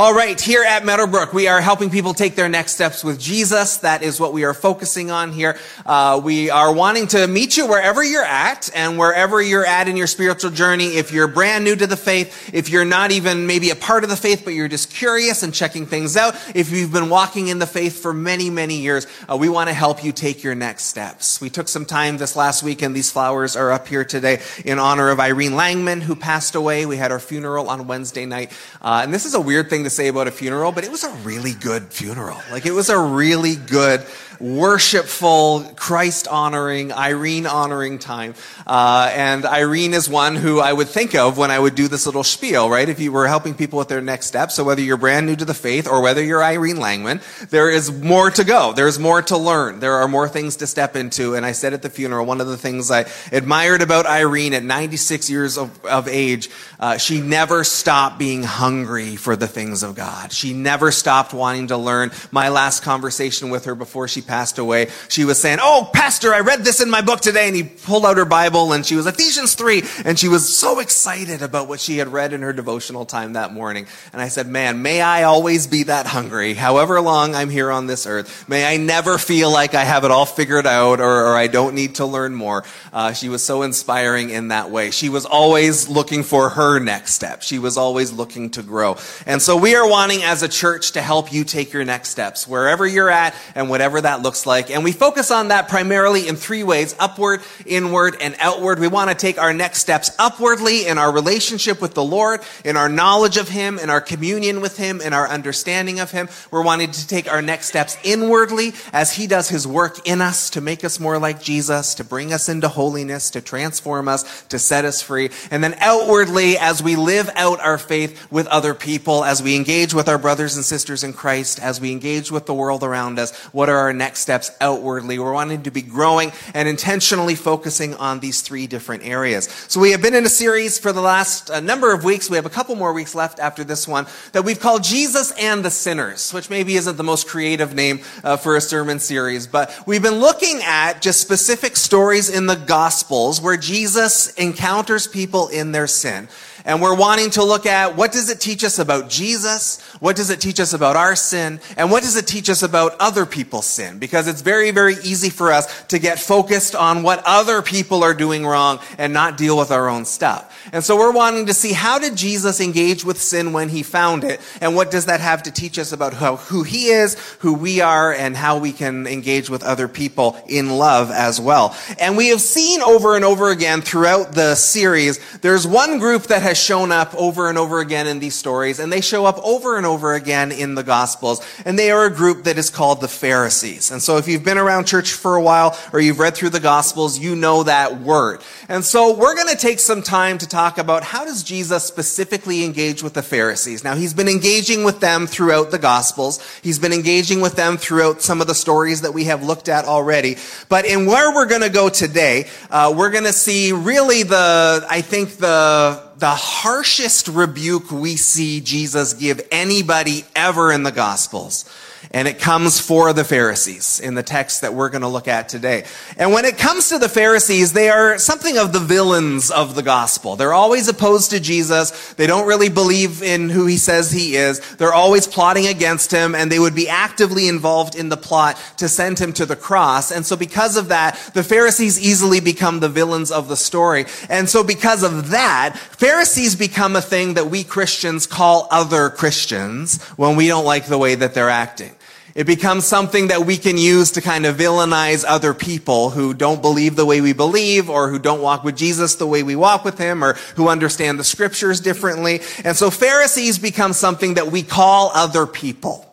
All right, here at Meadowbrook, we are helping people take their next steps with Jesus. That is what we are focusing on here. Uh, we are wanting to meet you wherever you're at and wherever you're at in your spiritual journey. If you're brand new to the faith, if you're not even maybe a part of the faith, but you're just curious and checking things out, if you've been walking in the faith for many, many years, uh, we want to help you take your next steps. We took some time this last week, and these flowers are up here today in honor of Irene Langman, who passed away. We had our funeral on Wednesday night. Uh, and this is a weird thing to say about a funeral, but it was a really good funeral. Like it was a really good worshipful, Christ honoring, Irene honoring time. Uh, and Irene is one who I would think of when I would do this little spiel, right? If you were helping people with their next step. So whether you're brand new to the faith or whether you're Irene Langman, there is more to go. There's more to learn. There are more things to step into. And I said at the funeral, one of the things I admired about Irene at 96 years of, of age, uh, she never stopped being hungry for the things of God. She never stopped wanting to learn. My last conversation with her before she passed away, she was saying, Oh, Pastor, I read this in my book today. And he pulled out her Bible and she was Ephesians 3. And she was so excited about what she had read in her devotional time that morning. And I said, Man, may I always be that hungry, however long I'm here on this earth. May I never feel like I have it all figured out or, or I don't need to learn more. Uh, she was so inspiring in that way. She was always looking for her next step. She was always looking to grow. And so we are wanting as a church to help you take your next steps, wherever you're at and whatever that looks like. And we focus on that primarily in three ways, upward, inward, and outward. We want to take our next steps upwardly in our relationship with the Lord, in our knowledge of Him, in our communion with Him, in our understanding of Him. We're wanting to take our next steps inwardly as He does His work in us to make us more like Jesus, to bring us into holiness, to transform us, to set us free. And then outwardly as we live out our faith with other people, as we engage with our brothers and sisters in Christ, as we engage with the world around us, what are our next steps outwardly? We're wanting to be growing and intentionally focusing on these three different areas. So we have been in a series for the last uh, number of weeks. We have a couple more weeks left after this one that we've called Jesus and the Sinners, which maybe isn't the most creative name uh, for a sermon series, but we've been looking at just specific stories in the Gospels where Jesus encounters people in their sin. And we're wanting to look at what does it teach us about Jesus? What does it teach us about our sin? And what does it teach us about other people's sin? Because it's very, very easy for us to get focused on what other people are doing wrong and not deal with our own stuff. And so we're wanting to see how did Jesus engage with sin when he found it? And what does that have to teach us about who he is, who we are, and how we can engage with other people in love as well. And we have seen over and over again throughout the series, there's one group that has shown up over and over again in these stories, and they show up over and over again in the Gospels. And they are a group that is called the Pharisees. And so if you've been around church for a while, or you've read through the Gospels, you know that word. And so we're going to take some time to talk about how does Jesus specifically engage with the Pharisees. Now, he's been engaging with them throughout the Gospels. He's been engaging with them throughout some of the stories that we have looked at already. But in where we're going to go today, uh, we're going to see really the, I think the, the harshest rebuke we see Jesus give anybody ever in the Gospels. And it comes for the Pharisees in the text that we're going to look at today. And when it comes to the Pharisees, they are something of the villains of the gospel. They're always opposed to Jesus. They don't really believe in who he says he is. They're always plotting against him and they would be actively involved in the plot to send him to the cross. And so because of that, the Pharisees easily become the villains of the story. And so because of that, Pharisees become a thing that we Christians call other Christians when we don't like the way that they're acting. It becomes something that we can use to kind of villainize other people who don't believe the way we believe or who don't walk with Jesus the way we walk with him or who understand the scriptures differently. And so Pharisees become something that we call other people.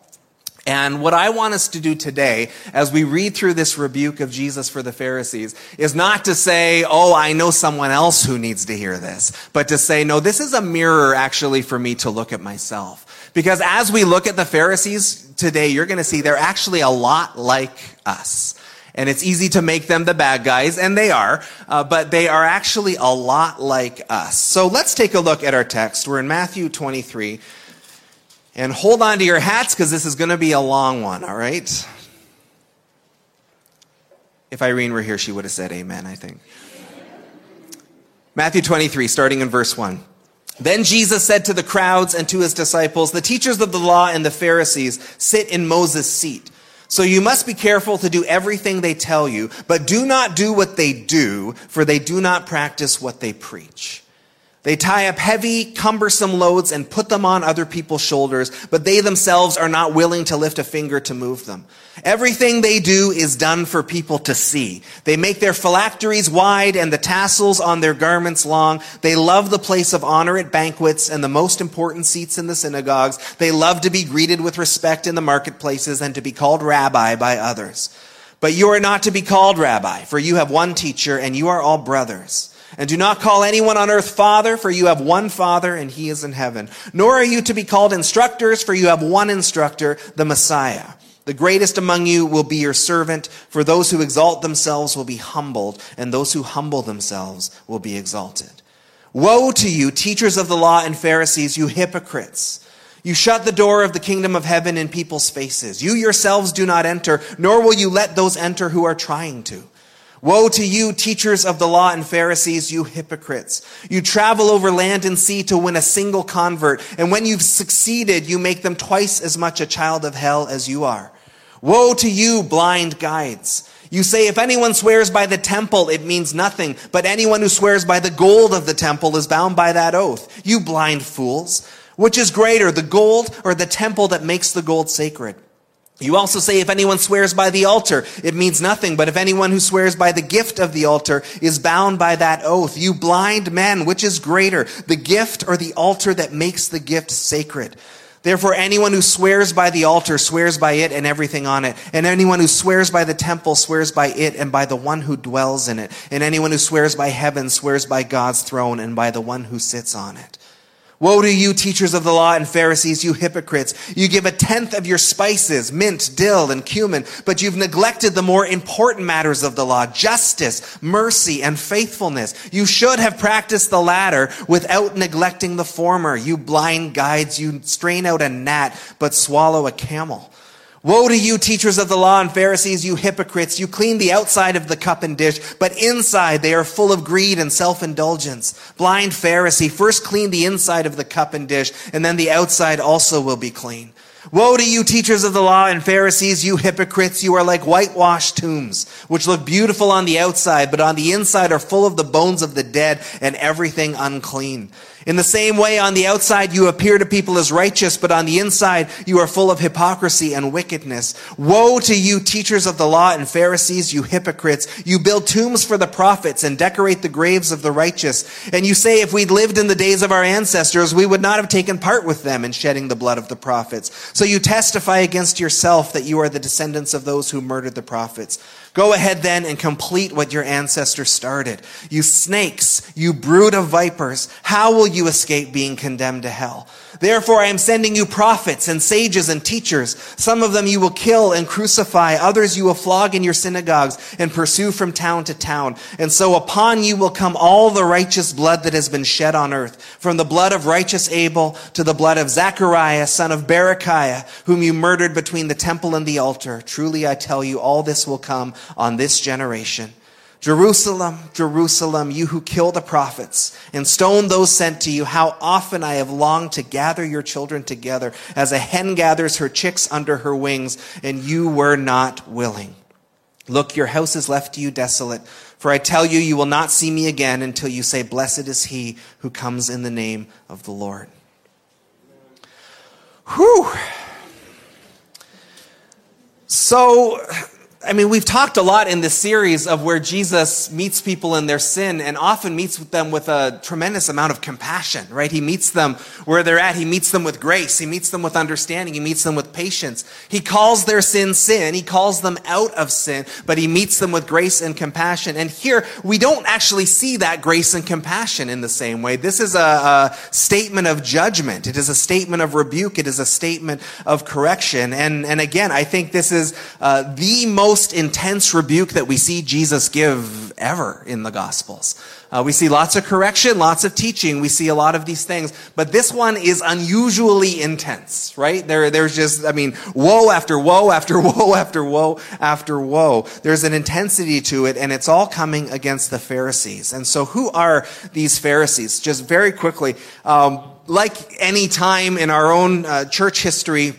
And what I want us to do today, as we read through this rebuke of Jesus for the Pharisees, is not to say, oh, I know someone else who needs to hear this, but to say, no, this is a mirror actually for me to look at myself. Because as we look at the Pharisees today, you're going to see they're actually a lot like us. And it's easy to make them the bad guys, and they are, uh, but they are actually a lot like us. So let's take a look at our text. We're in Matthew 23. And hold on to your hats because this is going to be a long one, all right? If Irene were here, she would have said amen, I think. Matthew 23, starting in verse 1. Then Jesus said to the crowds and to his disciples, The teachers of the law and the Pharisees sit in Moses' seat. So you must be careful to do everything they tell you, but do not do what they do, for they do not practice what they preach. They tie up heavy, cumbersome loads and put them on other people's shoulders, but they themselves are not willing to lift a finger to move them. Everything they do is done for people to see. They make their phylacteries wide and the tassels on their garments long. They love the place of honor at banquets and the most important seats in the synagogues. They love to be greeted with respect in the marketplaces and to be called rabbi by others. But you are not to be called rabbi, for you have one teacher and you are all brothers. And do not call anyone on earth father, for you have one father, and he is in heaven. Nor are you to be called instructors, for you have one instructor, the Messiah. The greatest among you will be your servant, for those who exalt themselves will be humbled, and those who humble themselves will be exalted. Woe to you, teachers of the law and Pharisees, you hypocrites! You shut the door of the kingdom of heaven in people's faces. You yourselves do not enter, nor will you let those enter who are trying to. Woe to you, teachers of the law and Pharisees, you hypocrites. You travel over land and sea to win a single convert, and when you've succeeded, you make them twice as much a child of hell as you are. Woe to you, blind guides. You say, if anyone swears by the temple, it means nothing, but anyone who swears by the gold of the temple is bound by that oath. You blind fools. Which is greater, the gold or the temple that makes the gold sacred? You also say if anyone swears by the altar, it means nothing, but if anyone who swears by the gift of the altar is bound by that oath, you blind men, which is greater, the gift or the altar that makes the gift sacred? Therefore, anyone who swears by the altar swears by it and everything on it. And anyone who swears by the temple swears by it and by the one who dwells in it. And anyone who swears by heaven swears by God's throne and by the one who sits on it. Woe to you, teachers of the law and Pharisees, you hypocrites. You give a tenth of your spices, mint, dill, and cumin, but you've neglected the more important matters of the law, justice, mercy, and faithfulness. You should have practiced the latter without neglecting the former. You blind guides, you strain out a gnat, but swallow a camel. Woe to you, teachers of the law and Pharisees, you hypocrites! You clean the outside of the cup and dish, but inside they are full of greed and self-indulgence. Blind Pharisee, first clean the inside of the cup and dish, and then the outside also will be clean. Woe to you, teachers of the law and Pharisees, you hypocrites! You are like whitewashed tombs, which look beautiful on the outside, but on the inside are full of the bones of the dead and everything unclean. In the same way, on the outside, you appear to people as righteous, but on the inside, you are full of hypocrisy and wickedness. Woe to you, teachers of the law and Pharisees, you hypocrites! You build tombs for the prophets and decorate the graves of the righteous. And you say, if we'd lived in the days of our ancestors, we would not have taken part with them in shedding the blood of the prophets. So you testify against yourself that you are the descendants of those who murdered the prophets. Go ahead then and complete what your ancestors started. You snakes, you brood of vipers, how will you escape being condemned to hell? Therefore, I am sending you prophets and sages and teachers. Some of them you will kill and crucify. Others you will flog in your synagogues and pursue from town to town. And so upon you will come all the righteous blood that has been shed on earth, from the blood of righteous Abel to the blood of Zechariah, son of Berechiah, whom you murdered between the temple and the altar. Truly I tell you, all this will come on this generation. Jerusalem, Jerusalem, you who kill the prophets and stone those sent to you, how often I have longed to gather your children together as a hen gathers her chicks under her wings, and you were not willing. Look, your house is left to you desolate, for I tell you, you will not see me again until you say, Blessed is he who comes in the name of the Lord. Whew. So, I mean, we've talked a lot in this series of where Jesus meets people in their sin and often meets with them with a tremendous amount of compassion, right? He meets them where they're at. He meets them with grace. He meets them with understanding. He meets them with patience. He calls their sin sin. He calls them out of sin, but he meets them with grace and compassion. And here, we don't actually see that grace and compassion in the same way. This is a, a statement of judgment. It is a statement of rebuke. It is a statement of correction. And, and again, I think this is uh, the most most intense rebuke that we see Jesus give ever in the Gospels. Uh, we see lots of correction, lots of teaching. We see a lot of these things, but this one is unusually intense, right? There, there's just, I mean, woe after woe after woe after woe after woe. There's an intensity to it, and it's all coming against the Pharisees. And so, who are these Pharisees? Just very quickly, um, like any time in our own uh, church history,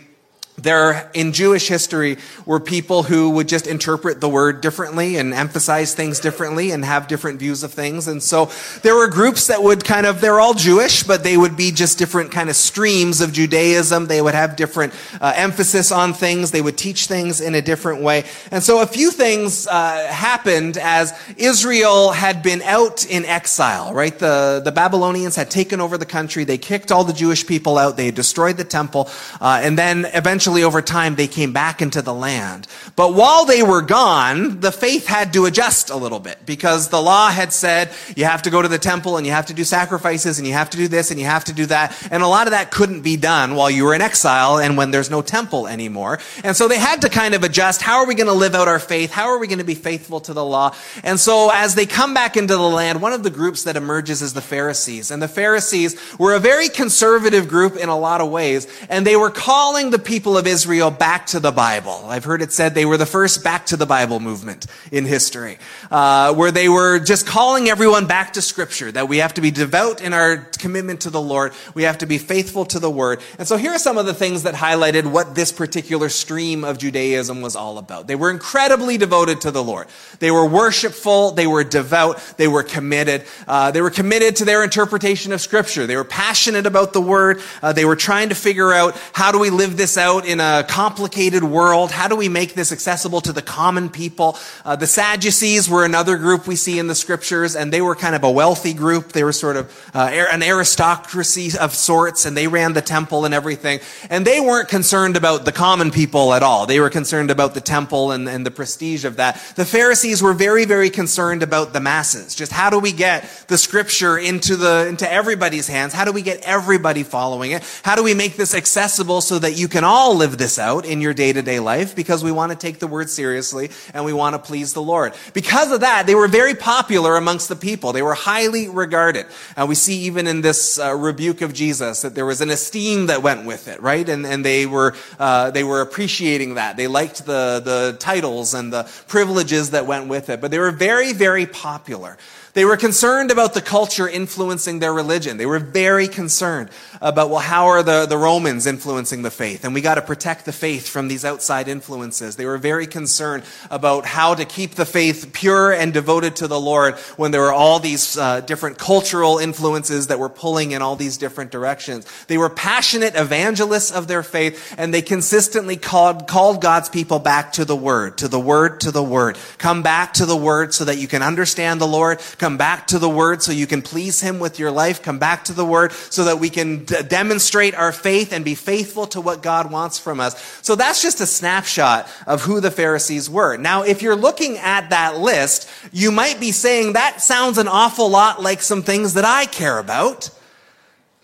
there, in Jewish history, were people who would just interpret the word differently and emphasize things differently and have different views of things. And so there were groups that would kind of, they're all Jewish, but they would be just different kind of streams of Judaism. They would have different uh, emphasis on things. They would teach things in a different way. And so a few things uh, happened as Israel had been out in exile, right? The, the Babylonians had taken over the country. They kicked all the Jewish people out. They destroyed the temple. Uh, and then eventually eventually over time they came back into the land. But while they were gone, the faith had to adjust a little bit because the law had said you have to go to the temple and you have to do sacrifices and you have to do this and you have to do that. And a lot of that couldn't be done while you were in exile and when there's no temple anymore. And so they had to kind of adjust. How are we going to live out our faith? How are we going to be faithful to the law? And so as they come back into the land, one of the groups that emerges is the Pharisees. And the Pharisees were a very conservative group in a lot of ways. And they were calling the people of Israel back to the Bible. I've heard it said they were the first back to the Bible movement in history, uh, where they were just calling everyone back to Scripture, that we have to be devout in our commitment to the Lord. We have to be faithful to the Word. And so here are some of the things that highlighted what this particular stream of Judaism was all about. They were incredibly devoted to the Lord. They were worshipful. They were devout. They were committed. Uh, they were committed to their interpretation of Scripture. They were passionate about the Word. Uh, they were trying to figure out how do we live this out in a complicated world? How do we make this accessible to the common people? Uh, the Sadducees were another group we see in the scriptures, and they were kind of a wealthy group. They were sort of uh, an aristocracy of sorts, and they ran the temple and everything. And they weren't concerned about the common people at all. They were concerned about the temple and, and the prestige of that. The Pharisees were very, very concerned about the masses. Just how do we get the scripture into the into everybody's hands? How do we get everybody following it? How do we make this accessible so that you can all live this out in your day to day life because we want to take the word seriously and we want to please the Lord. Because of that, they were very popular amongst the people. They were highly regarded. And we see even in this uh, rebuke of Jesus that there was an esteem that went with it, right? And, and they were, uh, they were appreciating that. They liked the, the titles and the privileges that went with it. But they were very, very popular. They were concerned about the culture influencing their religion. They were very concerned about, well, how are the, the Romans influencing the faith? And we got to protect the faith from these outside influences. They were very concerned about how to keep the faith pure and devoted to the Lord when there were all these uh, different cultural influences that were pulling in all these different directions. They were passionate evangelists of their faith, and they consistently called, called God's people back to the Word, to the Word, to the Word. Come back to the Word so that you can understand the Lord Come back to the Word so you can please Him with your life. Come back to the Word so that we can d- demonstrate our faith and be faithful to what God wants from us. So that's just a snapshot of who the Pharisees were. Now, if you're looking at that list, you might be saying that sounds an awful lot like some things that I care about.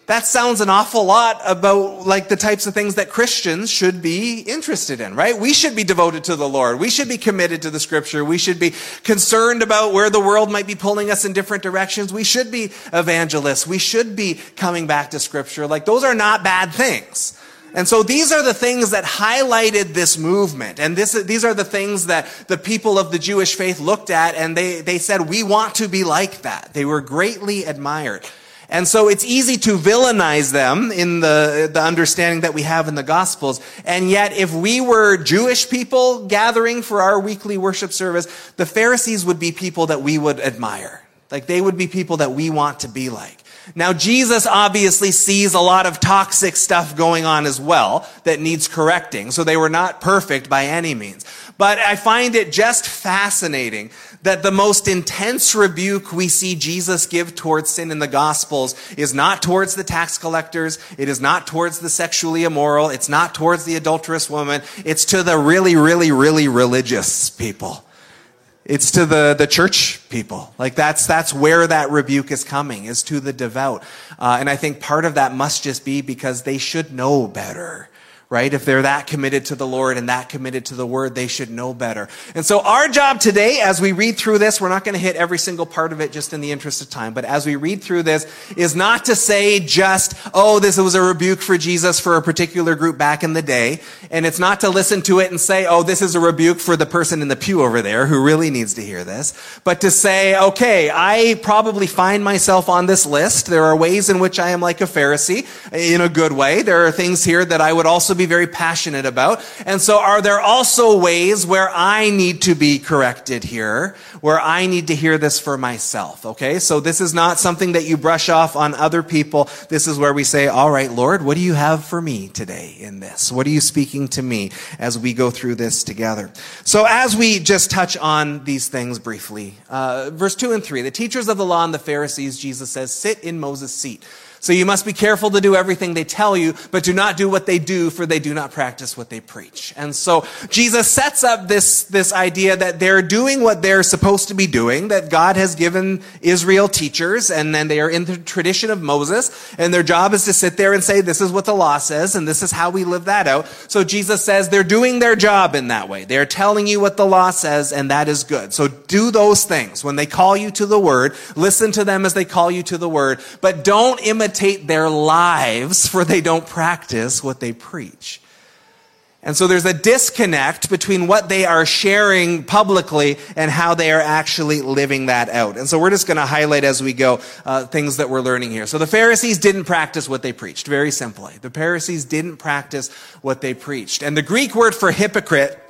That sounds an awful lot about like the types of things that Christians should be interested in, right? We should be devoted to the Lord. We should be committed to the scripture. We should be concerned about where the world might be pulling us in different directions. We should be evangelists. We should be coming back to scripture. Like those are not bad things. And so these are the things that highlighted this movement. And this, these are the things that the people of the Jewish faith looked at and they, they said, we want to be like that. They were greatly admired. And so it's easy to villainize them in the, the understanding that we have in the Gospels. And yet, if we were Jewish people gathering for our weekly worship service, the Pharisees would be people that we would admire. Like they would be people that we want to be like. Now, Jesus obviously sees a lot of toxic stuff going on as well that needs correcting. So they were not perfect by any means. But I find it just fascinating that the most intense rebuke we see Jesus give towards sin in the Gospels is not towards the tax collectors. It is not towards the sexually immoral. It's not towards the adulterous woman. It's to the really, really, really religious people. It's to the, the church people. Like that's, that's where that rebuke is coming, is to the devout. Uh, and I think part of that must just be because they should know better right? If they're that committed to the Lord and that committed to the word, they should know better. And so our job today, as we read through this, we're not going to hit every single part of it just in the interest of time, but as we read through this, is not to say just, oh, this was a rebuke for Jesus for a particular group back in the day. And it's not to listen to it and say, oh, this is a rebuke for the person in the pew over there who really needs to hear this. But to say, okay, I probably find myself on this list. There are ways in which I am like a Pharisee in a good way. There are things here that I would also be very passionate about. And so are there also ways where I need to be corrected here, where I need to hear this for myself? Okay. So this is not something that you brush off on other people. This is where we say, all right, Lord, what do you have for me today in this? What are you speaking to me as we go through this together? So as we just touch on these things briefly, uh, verse two and three, the teachers of the law and the Pharisees, Jesus says, sit in Moses' seat. So you must be careful to do everything they tell you, but do not do what they do, for they do not practice what they preach. And so Jesus sets up this, this idea that they're doing what they're supposed to be doing, that God has given Israel teachers, and then they are in the tradition of Moses, and their job is to sit there and say, this is what the law says, and this is how we live that out. So Jesus says they're doing their job in that way. They're telling you what the law says, and that is good. So do those things. When they call you to the word, listen to them as they call you to the word, but don't imitate imitate their lives, for they don't practice what they preach. And so there's a disconnect between what they are sharing publicly and how they are actually living that out. And so we're just going to highlight as we go uh, things that we're learning here. So the Pharisees didn't practice what they preached, very simply. The Pharisees didn't practice what they preached. And the Greek word for hypocrite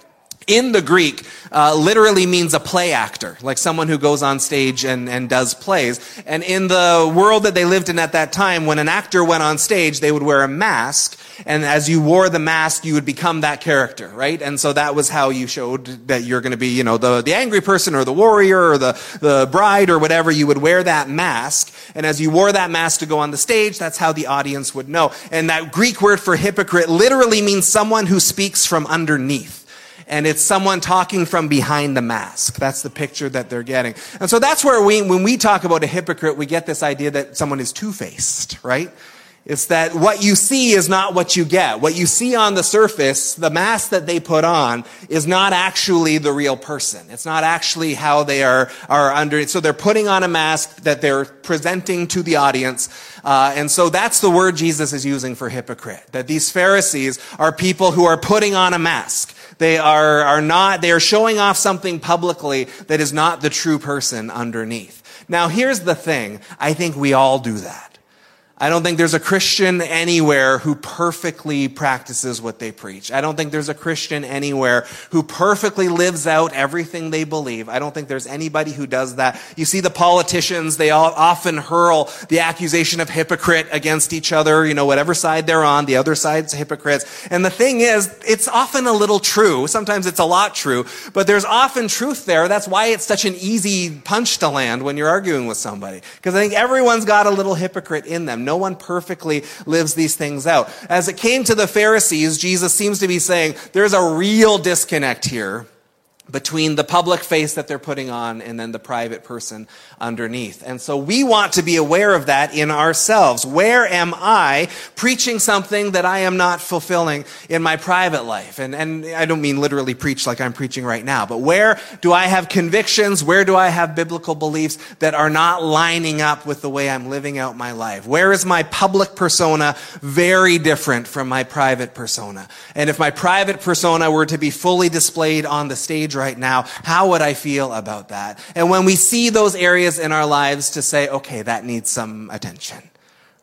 in the Greek, uh, literally means a play actor, like someone who goes on stage and, and does plays. And in the world that they lived in at that time, when an actor went on stage, they would wear a mask. And as you wore the mask, you would become that character, right? And so that was how you showed that you're going to be, you know, the, the angry person or the warrior or the, the bride or whatever. You would wear that mask. And as you wore that mask to go on the stage, that's how the audience would know. And that Greek word for hypocrite literally means someone who speaks from underneath and it's someone talking from behind the mask. That's the picture that they're getting. And so that's where we, when we talk about a hypocrite, we get this idea that someone is two-faced, right? It's that what you see is not what you get. What you see on the surface, the mask that they put on, is not actually the real person. It's not actually how they are, are under. So they're putting on a mask that they're presenting to the audience. Uh, and so that's the word Jesus is using for hypocrite. That these Pharisees are people who are putting on a mask. They are, are not, they are showing off something publicly that is not the true person underneath. Now here's the thing. I think we all do that. I don't think there's a Christian anywhere who perfectly practices what they preach. I don't think there's a Christian anywhere who perfectly lives out everything they believe. I don't think there's anybody who does that. You see the politicians, they all often hurl the accusation of hypocrite against each other, you know, whatever side they're on, the other side's hypocrites. And the thing is, it's often a little true. Sometimes it's a lot true, but there's often truth there. That's why it's such an easy punch to land when you're arguing with somebody. Because I think everyone's got a little hypocrite in them. No one perfectly lives these things out. As it came to the Pharisees, Jesus seems to be saying there's a real disconnect here between the public face that they're putting on and then the private person underneath. And so we want to be aware of that in ourselves. Where am I preaching something that I am not fulfilling in my private life? And, and I don't mean literally preach like I'm preaching right now, but where do I have convictions? Where do I have biblical beliefs that are not lining up with the way I'm living out my life? Where is my public persona very different from my private persona? And if my private persona were to be fully displayed on the stage right now, how would I feel about that? And when we see those areas in our lives to say, okay, that needs some attention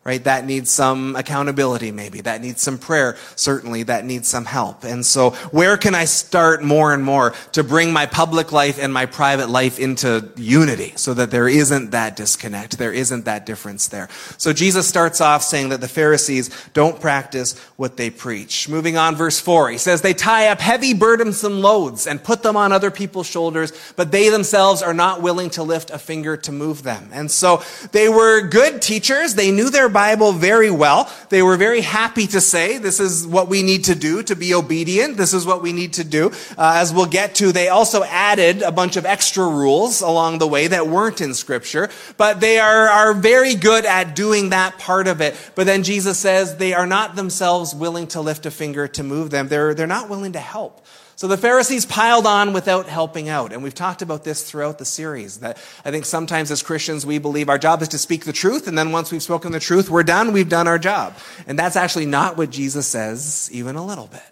right? That needs some accountability, maybe. That needs some prayer. Certainly, that needs some help. And so, where can I start more and more to bring my public life and my private life into unity so that there isn't that disconnect? There isn't that difference there. So, Jesus starts off saying that the Pharisees don't practice what they preach. Moving on, verse 4, he says, They tie up heavy, burdensome loads and put them on other people's shoulders, but they themselves are not willing to lift a finger to move them. And so, they were good teachers. They knew their Bible very well. They were very happy to say, this is what we need to do to be obedient. This is what we need to do. Uh, as we'll get to, they also added a bunch of extra rules along the way that weren't in scripture, but they are, are very good at doing that part of it. But then Jesus says they are not themselves willing to lift a finger to move them. They're, they're not willing to help. So the Pharisees piled on without helping out. And we've talked about this throughout the series that I think sometimes as Christians we believe our job is to speak the truth. And then once we've spoken the truth, we're done. We've done our job. And that's actually not what Jesus says even a little bit.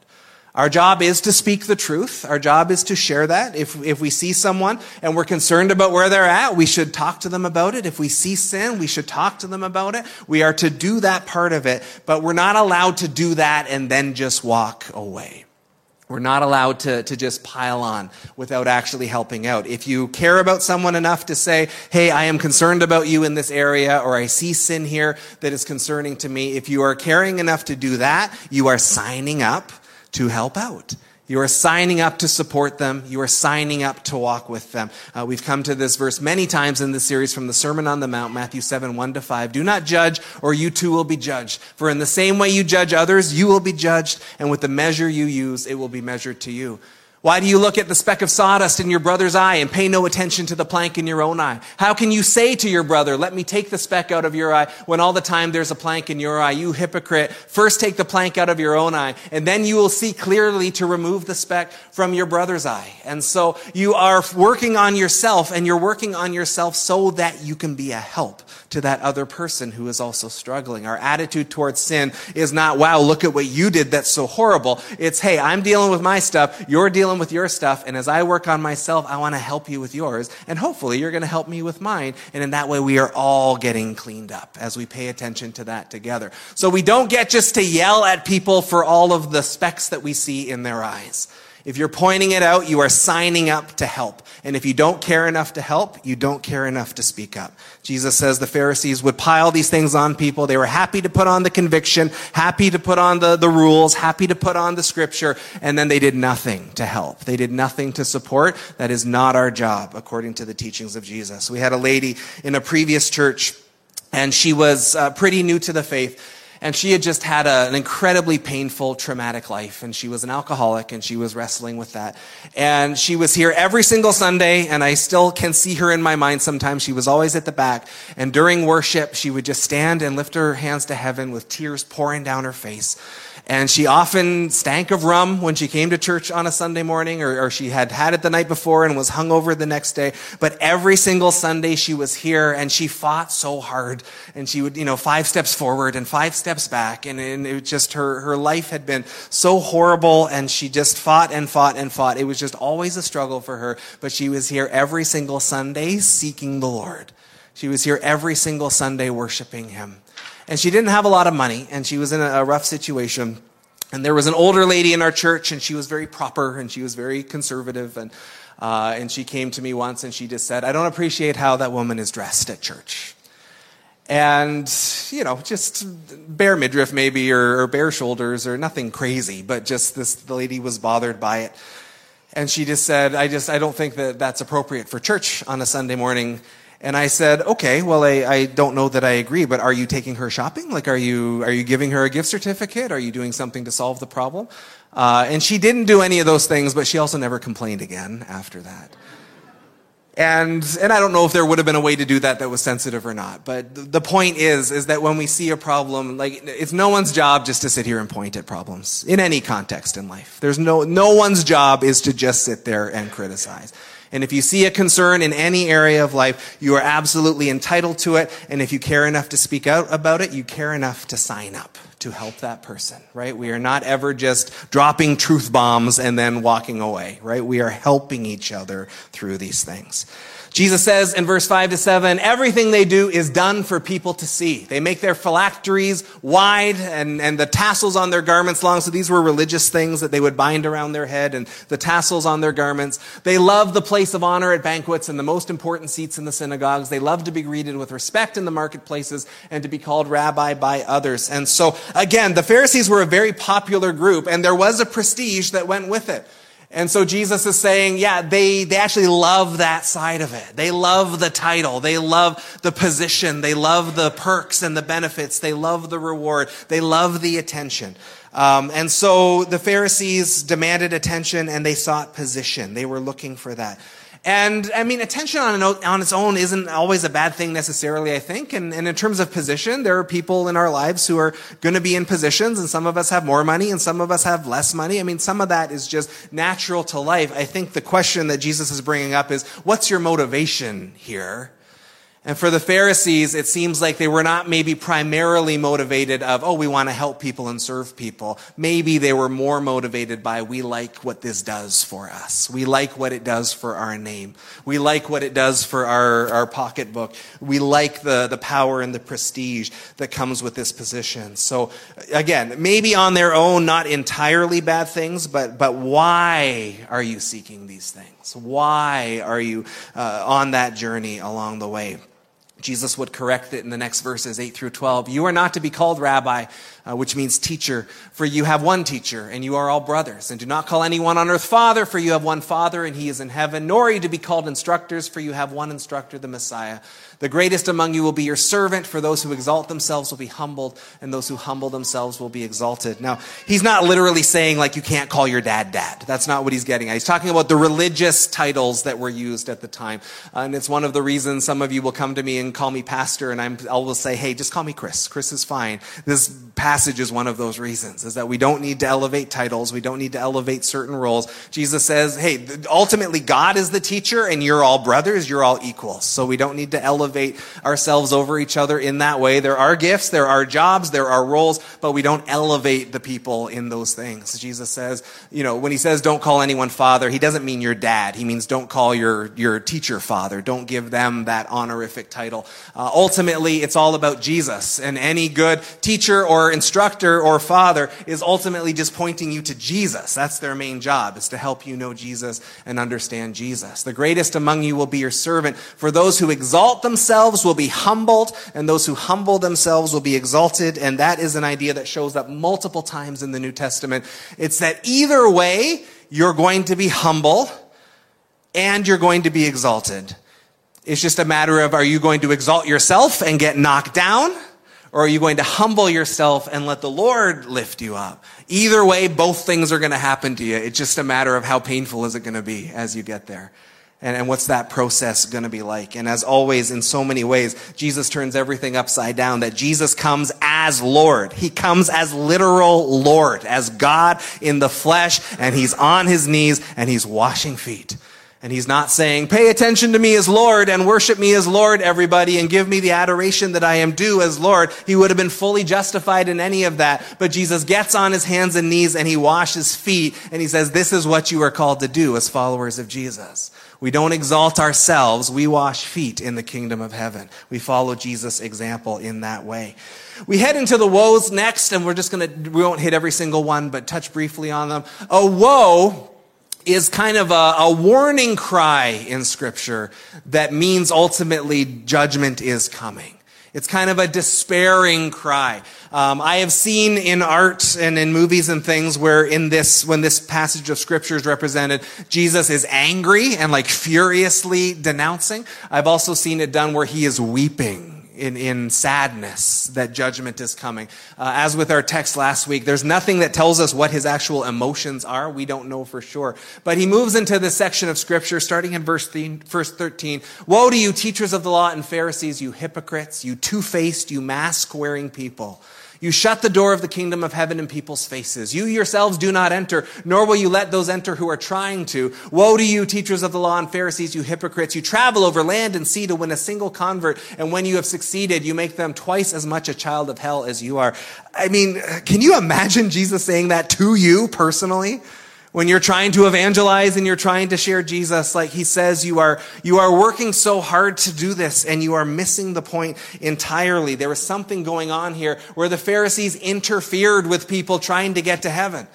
Our job is to speak the truth. Our job is to share that. If, if we see someone and we're concerned about where they're at, we should talk to them about it. If we see sin, we should talk to them about it. We are to do that part of it, but we're not allowed to do that and then just walk away. We're not allowed to, to just pile on without actually helping out. If you care about someone enough to say, hey, I am concerned about you in this area, or I see sin here that is concerning to me, if you are caring enough to do that, you are signing up to help out. You are signing up to support them. You are signing up to walk with them. Uh, we've come to this verse many times in this series from the Sermon on the Mount, Matthew 7, 1 to 5. Do not judge, or you too will be judged. For in the same way you judge others, you will be judged, and with the measure you use, it will be measured to you. Why do you look at the speck of sawdust in your brother's eye and pay no attention to the plank in your own eye? How can you say to your brother, let me take the speck out of your eye when all the time there's a plank in your eye? You hypocrite. First take the plank out of your own eye and then you will see clearly to remove the speck from your brother's eye. And so you are working on yourself and you're working on yourself so that you can be a help to that other person who is also struggling. Our attitude towards sin is not, wow, look at what you did that's so horrible. It's, hey, I'm dealing with my stuff, you're dealing with your stuff, and as I work on myself, I want to help you with yours, and hopefully you're going to help me with mine, and in that way we are all getting cleaned up as we pay attention to that together. So we don't get just to yell at people for all of the specks that we see in their eyes. If you're pointing it out, you are signing up to help. And if you don't care enough to help, you don't care enough to speak up. Jesus says the Pharisees would pile these things on people. They were happy to put on the conviction, happy to put on the, the rules, happy to put on the scripture, and then they did nothing to help. They did nothing to support. That is not our job, according to the teachings of Jesus. We had a lady in a previous church, and she was uh, pretty new to the faith and she had just had a, an incredibly painful, traumatic life. And she was an alcoholic and she was wrestling with that. And she was here every single Sunday. And I still can see her in my mind sometimes. She was always at the back. And during worship, she would just stand and lift her hands to heaven with tears pouring down her face. And she often stank of rum when she came to church on a Sunday morning, or, or, she had had it the night before and was hungover the next day. But every single Sunday she was here and she fought so hard. And she would, you know, five steps forward and five steps back. And, and it just, her, her life had been so horrible and she just fought and fought and fought. It was just always a struggle for her. But she was here every single Sunday seeking the Lord. She was here every single Sunday worshiping Him. And she didn't have a lot of money, and she was in a, rough situation. And there was an older lady in our church, and she was very proper, and she was very conservative. And, uh, and she came to me once, and she just said, I don't appreciate how that woman is dressed at church. And, you know, just bare midriff maybe, or, or bare shoulders, or nothing crazy, but just this, the lady was bothered by it. And she just said, I just, I don't think that that's appropriate for church on a Sunday morning. And I said, okay, well, I, I don't know that I agree, but are you taking her shopping? Like, are you, are you giving her a gift certificate? Are you doing something to solve the problem? Uh, and she didn't do any of those things, but she also never complained again after that. And, and I don't know if there would have been a way to do that that was sensitive or not. But the point is, is that when we see a problem, like, it's no one's job just to sit here and point at problems in any context in life. There's no, no one's job is to just sit there and criticize. And if you see a concern in any area of life, you are absolutely entitled to it. And if you care enough to speak out about it, you care enough to sign up to help that person, right? We are not ever just dropping truth bombs and then walking away, right? We are helping each other through these things. Jesus says in verse 5 to 7, everything they do is done for people to see. They make their phylacteries wide and, and the tassels on their garments long. So these were religious things that they would bind around their head and the tassels on their garments. They love the place of honor at banquets and the most important seats in the synagogues. They love to be greeted with respect in the marketplaces and to be called rabbi by others. And so again, the Pharisees were a very popular group and there was a prestige that went with it. And so Jesus is saying, yeah, they, they actually love that side of it. They love the title. They love the position. They love the perks and the benefits. They love the reward. They love the attention. Um, and so the Pharisees demanded attention and they sought position. They were looking for that. And I mean, attention on, on its own isn't always a bad thing necessarily, I think. And, and in terms of position, there are people in our lives who are going to be in positions, and some of us have more money and some of us have less money. I mean, some of that is just natural to life. I think the question that Jesus is bringing up is, what's your motivation here? And for the Pharisees, it seems like they were not maybe primarily motivated of, oh, we want to help people and serve people. Maybe they were more motivated by, we like what this does for us. We like what it does for our name. We like what it does for our, our pocketbook. We like the, the power and the prestige that comes with this position. So again, maybe on their own, not entirely bad things, but, but why are you seeking these things? Why are you uh, on that journey along the way? Jesus would correct it in the next verses 8 through 12. You are not to be called rabbi, uh, which means teacher, for you have one teacher, and you are all brothers. And do not call anyone on earth father, for you have one father, and he is in heaven. Nor are you to be called instructors, for you have one instructor, the Messiah. The greatest among you will be your servant, for those who exalt themselves will be humbled, and those who humble themselves will be exalted. Now, he's not literally saying, like, you can't call your dad dad. That's not what he's getting at. He's talking about the religious titles that were used at the time. Uh, and it's one of the reasons some of you will come to me and call me pastor, and I'm, I will say, hey, just call me Chris. Chris is fine. This passage is one of those reasons, is that we don't need to elevate titles. We don't need to elevate certain roles. Jesus says, hey, ultimately, God is the teacher, and you're all brothers. You're all equals. So we don't need to elevate elevate ourselves over each other in that way. There are gifts, there are jobs, there are roles, but we don't elevate the people in those things. Jesus says, you know, when he says don't call anyone father, he doesn't mean your dad. He means don't call your, your teacher father. Don't give them that honorific title. Uh, ultimately, it's all about Jesus. And any good teacher or instructor or father is ultimately just pointing you to Jesus. That's their main job, is to help you know Jesus and understand Jesus. The greatest among you will be your servant. For those who exalt themselves, themselves will be humbled, and those who humble themselves will be exalted. And that is an idea that shows up multiple times in the New Testament. It's that either way, you're going to be humble and you're going to be exalted. It's just a matter of are you going to exalt yourself and get knocked down? Or are you going to humble yourself and let the Lord lift you up? Either way, both things are going to happen to you. It's just a matter of how painful is it going to be as you get there. And, and what's that process going to be like? And as always, in so many ways, Jesus turns everything upside down. That Jesus comes as Lord. He comes as literal Lord, as God in the flesh, and he's on his knees and he's washing feet. And he's not saying, pay attention to me as Lord and worship me as Lord, everybody, and give me the adoration that I am due as Lord. He would have been fully justified in any of that. But Jesus gets on his hands and knees and he washes feet and he says, this is what you are called to do as followers of Jesus. We don't exalt ourselves. We wash feet in the kingdom of heaven. We follow Jesus' example in that way. We head into the woes next, and we're just gonna, we won't hit every single one, but touch briefly on them. A woe is kind of a, a, warning cry in scripture that means ultimately judgment is coming. It's kind of a despairing cry. Um, I have seen in art and in movies and things where in this, when this passage of scripture is represented, Jesus is angry and like furiously denouncing. I've also seen it done where he is weeping in, in sadness that judgment is coming. Uh, as with our text last week, there's nothing that tells us what his actual emotions are. We don't know for sure. But he moves into this section of scripture, starting in verse, verse 13. Woe to you, teachers of the law and Pharisees, you hypocrites, you two-faced, you mask-wearing people. You shut the door of the kingdom of heaven in people's faces. You yourselves do not enter, nor will you let those enter who are trying to. Woe to you, teachers of the law and Pharisees, you hypocrites. You travel over land and sea to win a single convert, and when you have succeeded, you make them twice as much a child of hell as you are. I mean, can you imagine Jesus saying that to you personally? When you're trying to evangelize and you're trying to share Jesus, like he says, you are, you are working so hard to do this and you are missing the point entirely. There was something going on here where the Pharisees interfered with people trying to get to heaven.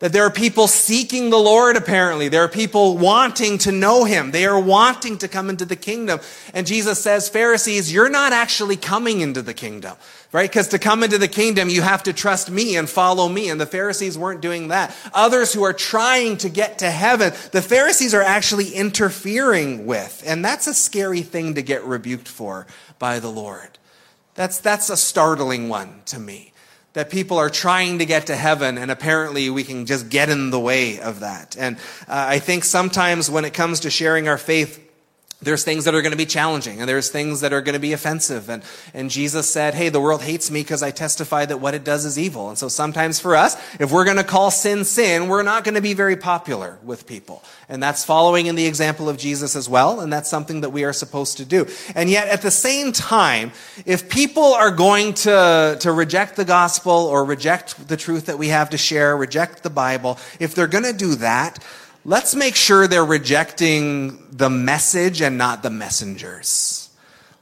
That there are people seeking the Lord, apparently. There are people wanting to know Him. They are wanting to come into the kingdom. And Jesus says, Pharisees, you're not actually coming into the kingdom, right? Because to come into the kingdom, you have to trust me and follow me. And the Pharisees weren't doing that. Others who are trying to get to heaven, the Pharisees are actually interfering with. And that's a scary thing to get rebuked for by the Lord. That's, that's a startling one to me that people are trying to get to heaven and apparently we can just get in the way of that. And uh, I think sometimes when it comes to sharing our faith, there's things that are going to be challenging and there's things that are going to be offensive. And, and Jesus said, Hey, the world hates me because I testify that what it does is evil. And so sometimes for us, if we're going to call sin sin, we're not going to be very popular with people. And that's following in the example of Jesus as well. And that's something that we are supposed to do. And yet at the same time, if people are going to, to reject the gospel or reject the truth that we have to share, reject the Bible, if they're going to do that, let's make sure they're rejecting the message and not the messengers.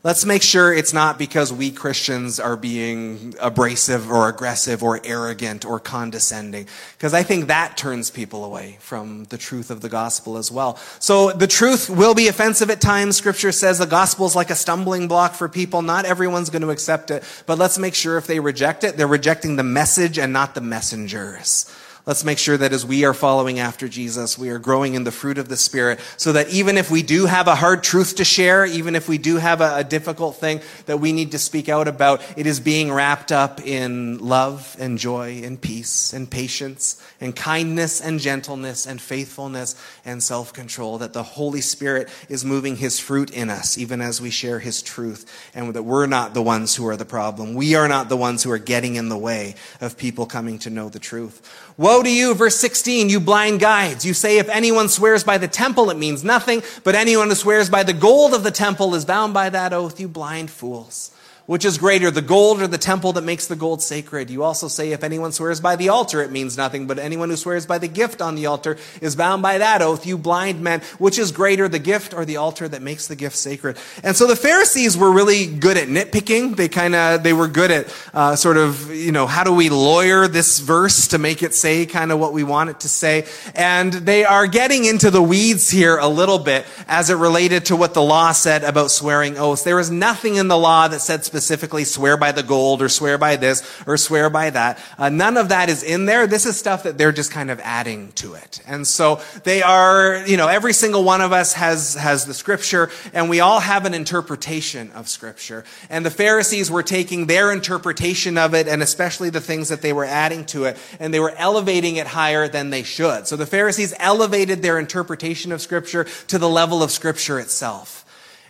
Let's make sure it's not because we Christians are being abrasive or aggressive or arrogant or condescending. Because I think that turns people away from the truth of the gospel as well. So the truth will be offensive at times. Scripture says the gospel is like a stumbling block for people. Not everyone's going to accept it. But let's make sure if they reject it, they're rejecting the message and not the messengers. Let's make sure that as we are following after Jesus, we are growing in the fruit of the Spirit so that even if we do have a hard truth to share, even if we do have a, a difficult thing that we need to speak out about, it is being wrapped up in love and joy and peace and patience and kindness and gentleness and faithfulness and self control. That the Holy Spirit is moving His fruit in us, even as we share His truth, and that we're not the ones who are the problem. We are not the ones who are getting in the way of people coming to know the truth. Woe to you, verse 16, you blind guides. You say if anyone swears by the temple, it means nothing, but anyone who swears by the gold of the temple is bound by that oath, you blind fools. Which is greater, the gold or the temple that makes the gold sacred? You also say, if anyone swears by the altar, it means nothing, but anyone who swears by the gift on the altar is bound by that oath, you blind men. Which is greater, the gift or the altar that makes the gift sacred? And so the Pharisees were really good at nitpicking. They kind of, they were good at uh, sort of, you know, how do we lawyer this verse to make it say kind of what we want it to say? And they are getting into the weeds here a little bit as it related to what the law said about swearing oaths. There is nothing in the law that said specifically specifically swear by the gold or swear by this or swear by that. Uh, none of that is in there. This is stuff that they're just kind of adding to it. And so they are, you know, every single one of us has, has the scripture and we all have an interpretation of scripture. And the Pharisees were taking their interpretation of it and especially the things that they were adding to it and they were elevating it higher than they should. So the Pharisees elevated their interpretation of scripture to the level of scripture itself.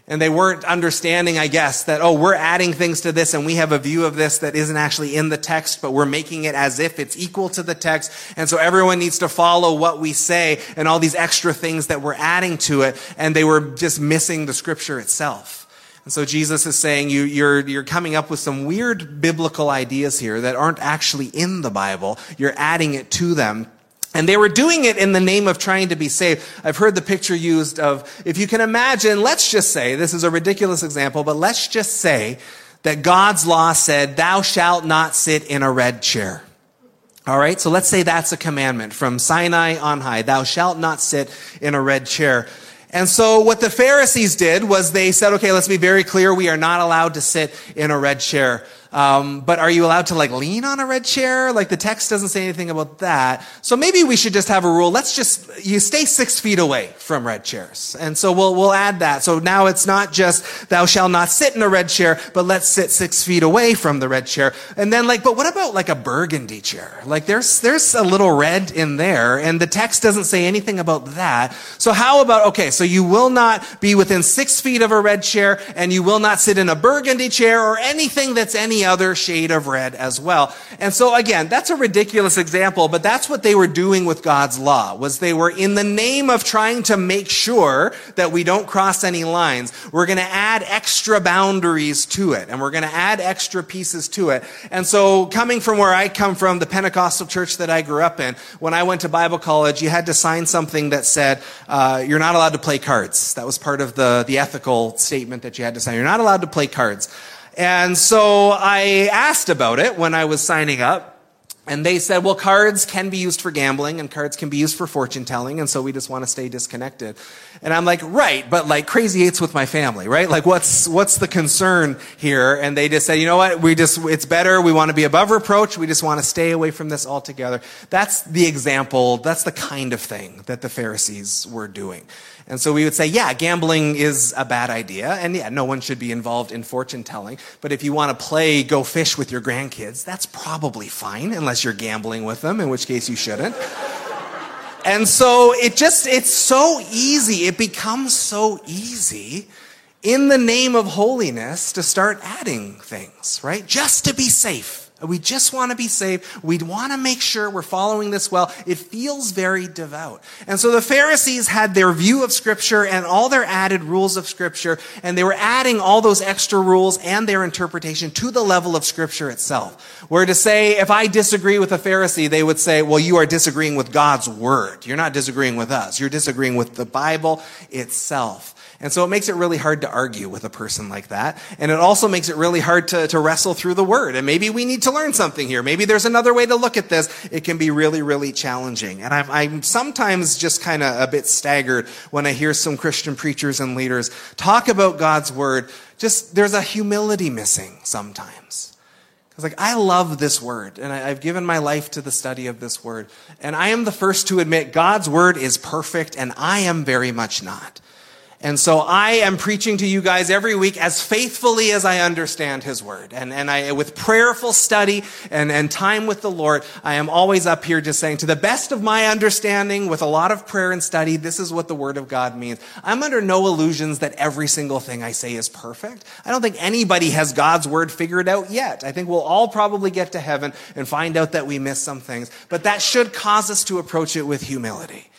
And they weren't understanding, I guess, that, oh, we're adding things to this and we have a view of this that isn't actually in the text, but we're making it as if it's equal to the text. And so everyone needs to follow what we say and all these extra things that we're adding to it. And they were just missing the scripture itself. And so Jesus is saying you, you're, you're coming up with some weird biblical ideas here that aren't actually in the Bible. You're adding it to them and they were doing it in the name of trying to be saved. I've heard the picture used of, if you can imagine, let's just say, this is a ridiculous example, but let's just say that God's law said, thou shalt not sit in a red chair. All right, so let's say that's a commandment from Sinai on high. Thou shalt not sit in a red chair. And so what the Pharisees did was they said, okay, let's be very clear. We are not allowed to sit in a red chair. Um, but are you allowed to like lean on a red chair? Like the text doesn't say anything about that. So maybe we should just have a rule. Let's just, you stay six feet away from red chairs. And so we'll, we'll add that. So now it's not just thou shalt not sit in a red chair, but let's sit six feet away from the red chair. And then like, but what about like a burgundy chair? Like there's, there's a little red in there and the text doesn't say anything about that. So how about, okay, so you will not be within six feet of a red chair and you will not sit in a burgundy chair or anything that's any other shade of red as well. And so again, that's a ridiculous example, but that's what they were doing with God's law, was they were in the name of trying to make sure that we don't cross any lines. We're going to add extra boundaries to it, and we're going to add extra pieces to it. And so coming from where I come from, the Pentecostal church that I grew up in, when I went to Bible college, you had to sign something that said, uh, you're not allowed to play cards. That was part of the, the ethical statement that you had to sign. You're not allowed to play cards. And so I asked about it when I was signing up. And they said, well, cards can be used for gambling and cards can be used for fortune telling. And so we just want to stay disconnected. And I'm like, right, but like crazy eights with my family, right? Like what's, what's the concern here? And they just said, you know what? We just, it's better. We want to be above reproach. We just want to stay away from this altogether. That's the example. That's the kind of thing that the Pharisees were doing. And so we would say, yeah, gambling is a bad idea. And yeah, no one should be involved in fortune telling. But if you want to play go fish with your grandkids, that's probably fine, unless you're gambling with them, in which case you shouldn't. and so it just, it's so easy. It becomes so easy in the name of holiness to start adding things, right? Just to be safe we just want to be saved. We want to make sure we're following this well. It feels very devout. And so the Pharisees had their view of Scripture and all their added rules of Scripture, and they were adding all those extra rules and their interpretation to the level of Scripture itself. Where to say, if I disagree with a Pharisee, they would say, well, you are disagreeing with God's Word. You're not disagreeing with us. You're disagreeing with the Bible itself. And so it makes it really hard to argue with a person like that. And it also makes it really hard to, to wrestle through the word. And maybe we need to learn something here. Maybe there's another way to look at this. It can be really, really challenging. And I'm, I'm sometimes just kind of a bit staggered when I hear some Christian preachers and leaders talk about God's word. Just, there's a humility missing sometimes. Because like, I love this word and I've given my life to the study of this word. And I am the first to admit God's word is perfect and I am very much not. And so I am preaching to you guys every week as faithfully as I understand His Word. And, and I, with prayerful study and, and time with the Lord, I am always up here just saying, to the best of my understanding, with a lot of prayer and study, this is what the Word of God means. I'm under no illusions that every single thing I say is perfect. I don't think anybody has God's Word figured out yet. I think we'll all probably get to heaven and find out that we miss some things. But that should cause us to approach it with humility.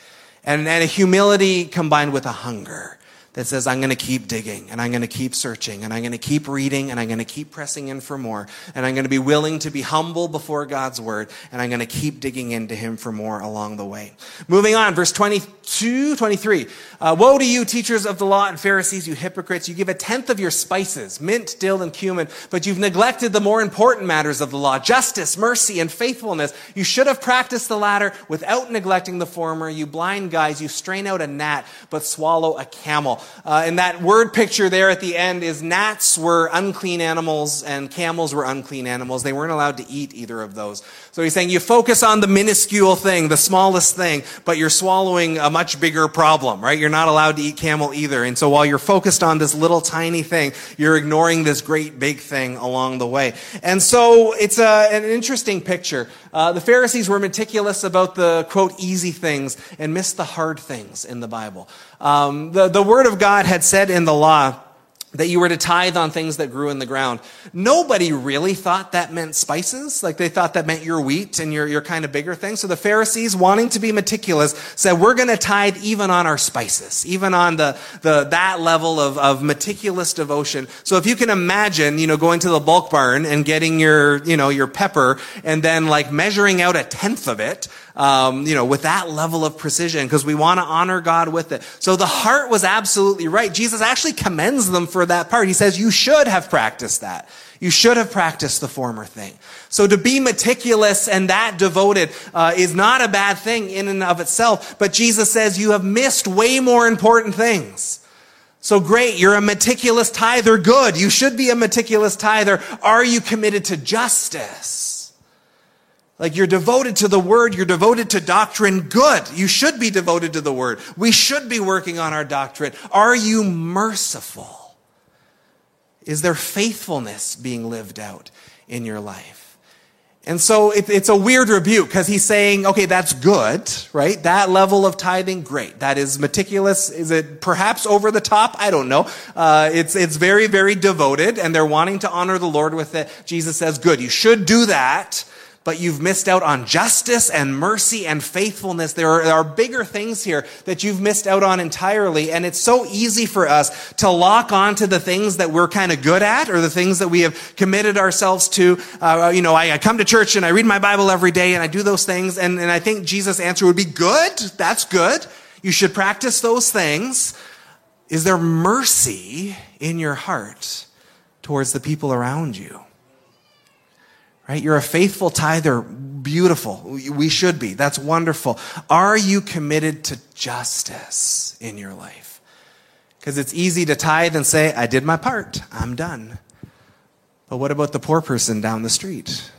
And, and a humility combined with a hunger that says, I'm going to keep digging and I'm going to keep searching and I'm going to keep reading and I'm going to keep pressing in for more and I'm going to be willing to be humble before God's word and I'm going to keep digging into Him for more along the way. Moving on, verse 22, 23. Uh, Woe to you, teachers of the law and Pharisees, you hypocrites! You give a tenth of your spices, mint, dill, and cumin, but you've neglected the more important matters of the law, justice, mercy, and faithfulness. You should have practiced the latter without neglecting the former. You blind guys, you strain out a gnat, but swallow a camel. Uh, and that word picture there at the end is gnats were unclean animals and camels were unclean animals. They weren't allowed to eat either of those. So he's saying you focus on the minuscule thing, the smallest thing, but you're swallowing a much bigger problem, right? You're not allowed to eat camel either. And so while you're focused on this little tiny thing, you're ignoring this great big thing along the way. And so it's a, an interesting picture. Uh, the Pharisees were meticulous about the quote easy things and missed the hard things in the Bible. Um, the, the Word of God had said in the law, that you were to tithe on things that grew in the ground. Nobody really thought that meant spices. Like they thought that meant your wheat and your, your kind of bigger thing. So the Pharisees, wanting to be meticulous, said, we're going to tithe even on our spices, even on the, the, that level of, of meticulous devotion. So if you can imagine, you know, going to the bulk barn and getting your, you know, your pepper and then like measuring out a tenth of it, um, you know, with that level of precision because we want to honor God with it. So the heart was absolutely right. Jesus actually commends them for that part. He says, you should have practiced that. You should have practiced the former thing. So to be meticulous and that devoted uh, is not a bad thing in and of itself. But Jesus says you have missed way more important things. So great, you're a meticulous tither. Good. You should be a meticulous tither. Are you committed to justice? Like you're devoted to the word, you're devoted to doctrine. Good. You should be devoted to the word. We should be working on our doctrine. Are you merciful? Is there faithfulness being lived out in your life? And so it, it's a weird rebuke because he's saying, okay, that's good, right? That level of tithing, great. That is meticulous. Is it perhaps over the top? I don't know. Uh, it's, it's very, very devoted and they're wanting to honor the Lord with it. Jesus says, good. You should do that but you've missed out on justice and mercy and faithfulness. There are, there are, bigger things here that you've missed out on entirely. And it's so easy for us to lock on to the things that we're kind of good at or the things that we have committed ourselves to. Uh, you know, I, I, come to church and I read my Bible every day and I do those things. And, and I think Jesus' answer would be good. That's good. You should practice those things. Is there mercy in your heart towards the people around you? Right? You're a faithful tither. Beautiful. We should be. That's wonderful. Are you committed to justice in your life? Because it's easy to tithe and say, I did my part. I'm done. But what about the poor person down the street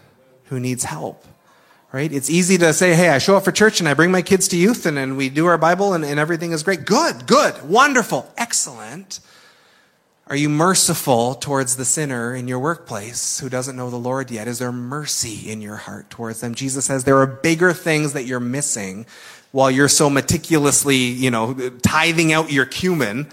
who needs help? Right? It's easy to say, hey, I show up for church and I bring my kids to youth and, and we do our Bible and, and everything is great. Good, good, wonderful, excellent. Are you merciful towards the sinner in your workplace who doesn't know the Lord yet? Is there mercy in your heart towards them? Jesus says there are bigger things that you're missing while you're so meticulously, you know, tithing out your cumin.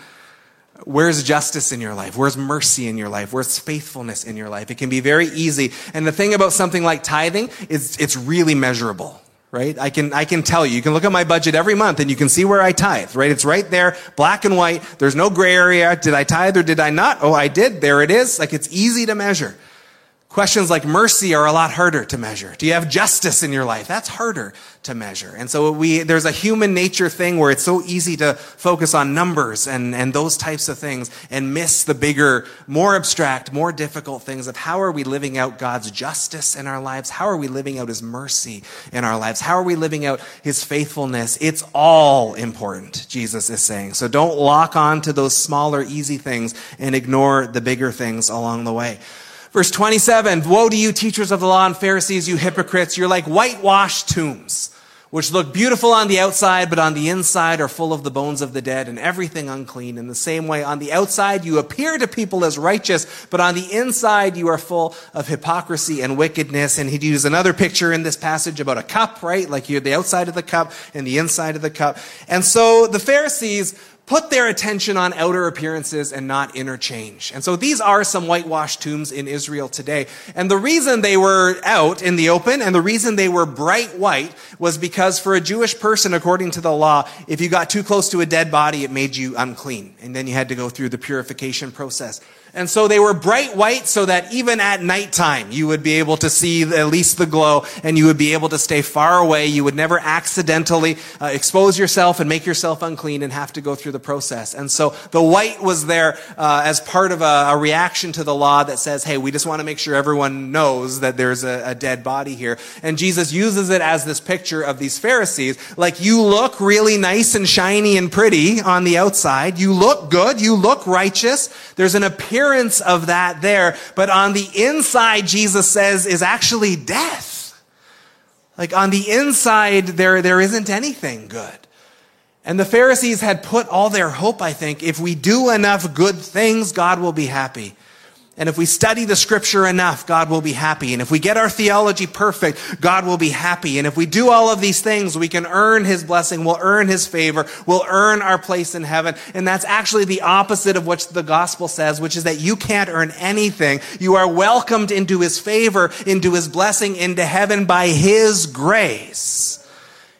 Where's justice in your life? Where's mercy in your life? Where's faithfulness in your life? It can be very easy. And the thing about something like tithing is it's really measurable right? I can, I can tell you. You can look at my budget every month and you can see where I tithe, right? It's right there, black and white. There's no gray area. Did I tithe or did I not? Oh, I did. There it is. Like it's easy to measure. Questions like mercy are a lot harder to measure. Do you have justice in your life? That's harder to measure. And so we, there's a human nature thing where it's so easy to focus on numbers and, and those types of things and miss the bigger, more abstract, more difficult things of how are we living out God's justice in our lives? How are we living out His mercy in our lives? How are we living out His faithfulness? It's all important, Jesus is saying. So don't lock on to those smaller, easy things and ignore the bigger things along the way. Verse 27, woe to you teachers of the law and Pharisees, you hypocrites. You're like whitewashed tombs, which look beautiful on the outside, but on the inside are full of the bones of the dead and everything unclean. In the same way, on the outside you appear to people as righteous, but on the inside you are full of hypocrisy and wickedness. And he'd use another picture in this passage about a cup, right? Like you're the outside of the cup and the inside of the cup. And so the Pharisees put their attention on outer appearances and not inner change. And so these are some whitewashed tombs in Israel today. And the reason they were out in the open and the reason they were bright white was because for a Jewish person, according to the law, if you got too close to a dead body, it made you unclean. And then you had to go through the purification process. And so they were bright white so that even at nighttime, you would be able to see at least the glow and you would be able to stay far away. You would never accidentally uh, expose yourself and make yourself unclean and have to go through the process. And so the white was there uh, as part of a, a, reaction to the law that says, hey, we just want to make sure everyone knows that there's a, a dead body here. And Jesus uses it as this picture of these Pharisees. Like you look really nice and shiny and pretty on the outside. You look good. You look righteous. There's an appearance appearance of that there, but on the inside, Jesus says, is actually death. Like on the inside, there, there isn't anything good. And the Pharisees had put all their hope, I think, if we do enough good things, God will be happy. And if we study the scripture enough, God will be happy. And if we get our theology perfect, God will be happy. And if we do all of these things, we can earn his blessing. We'll earn his favor. We'll earn our place in heaven. And that's actually the opposite of what the gospel says, which is that you can't earn anything. You are welcomed into his favor, into his blessing, into heaven by his grace.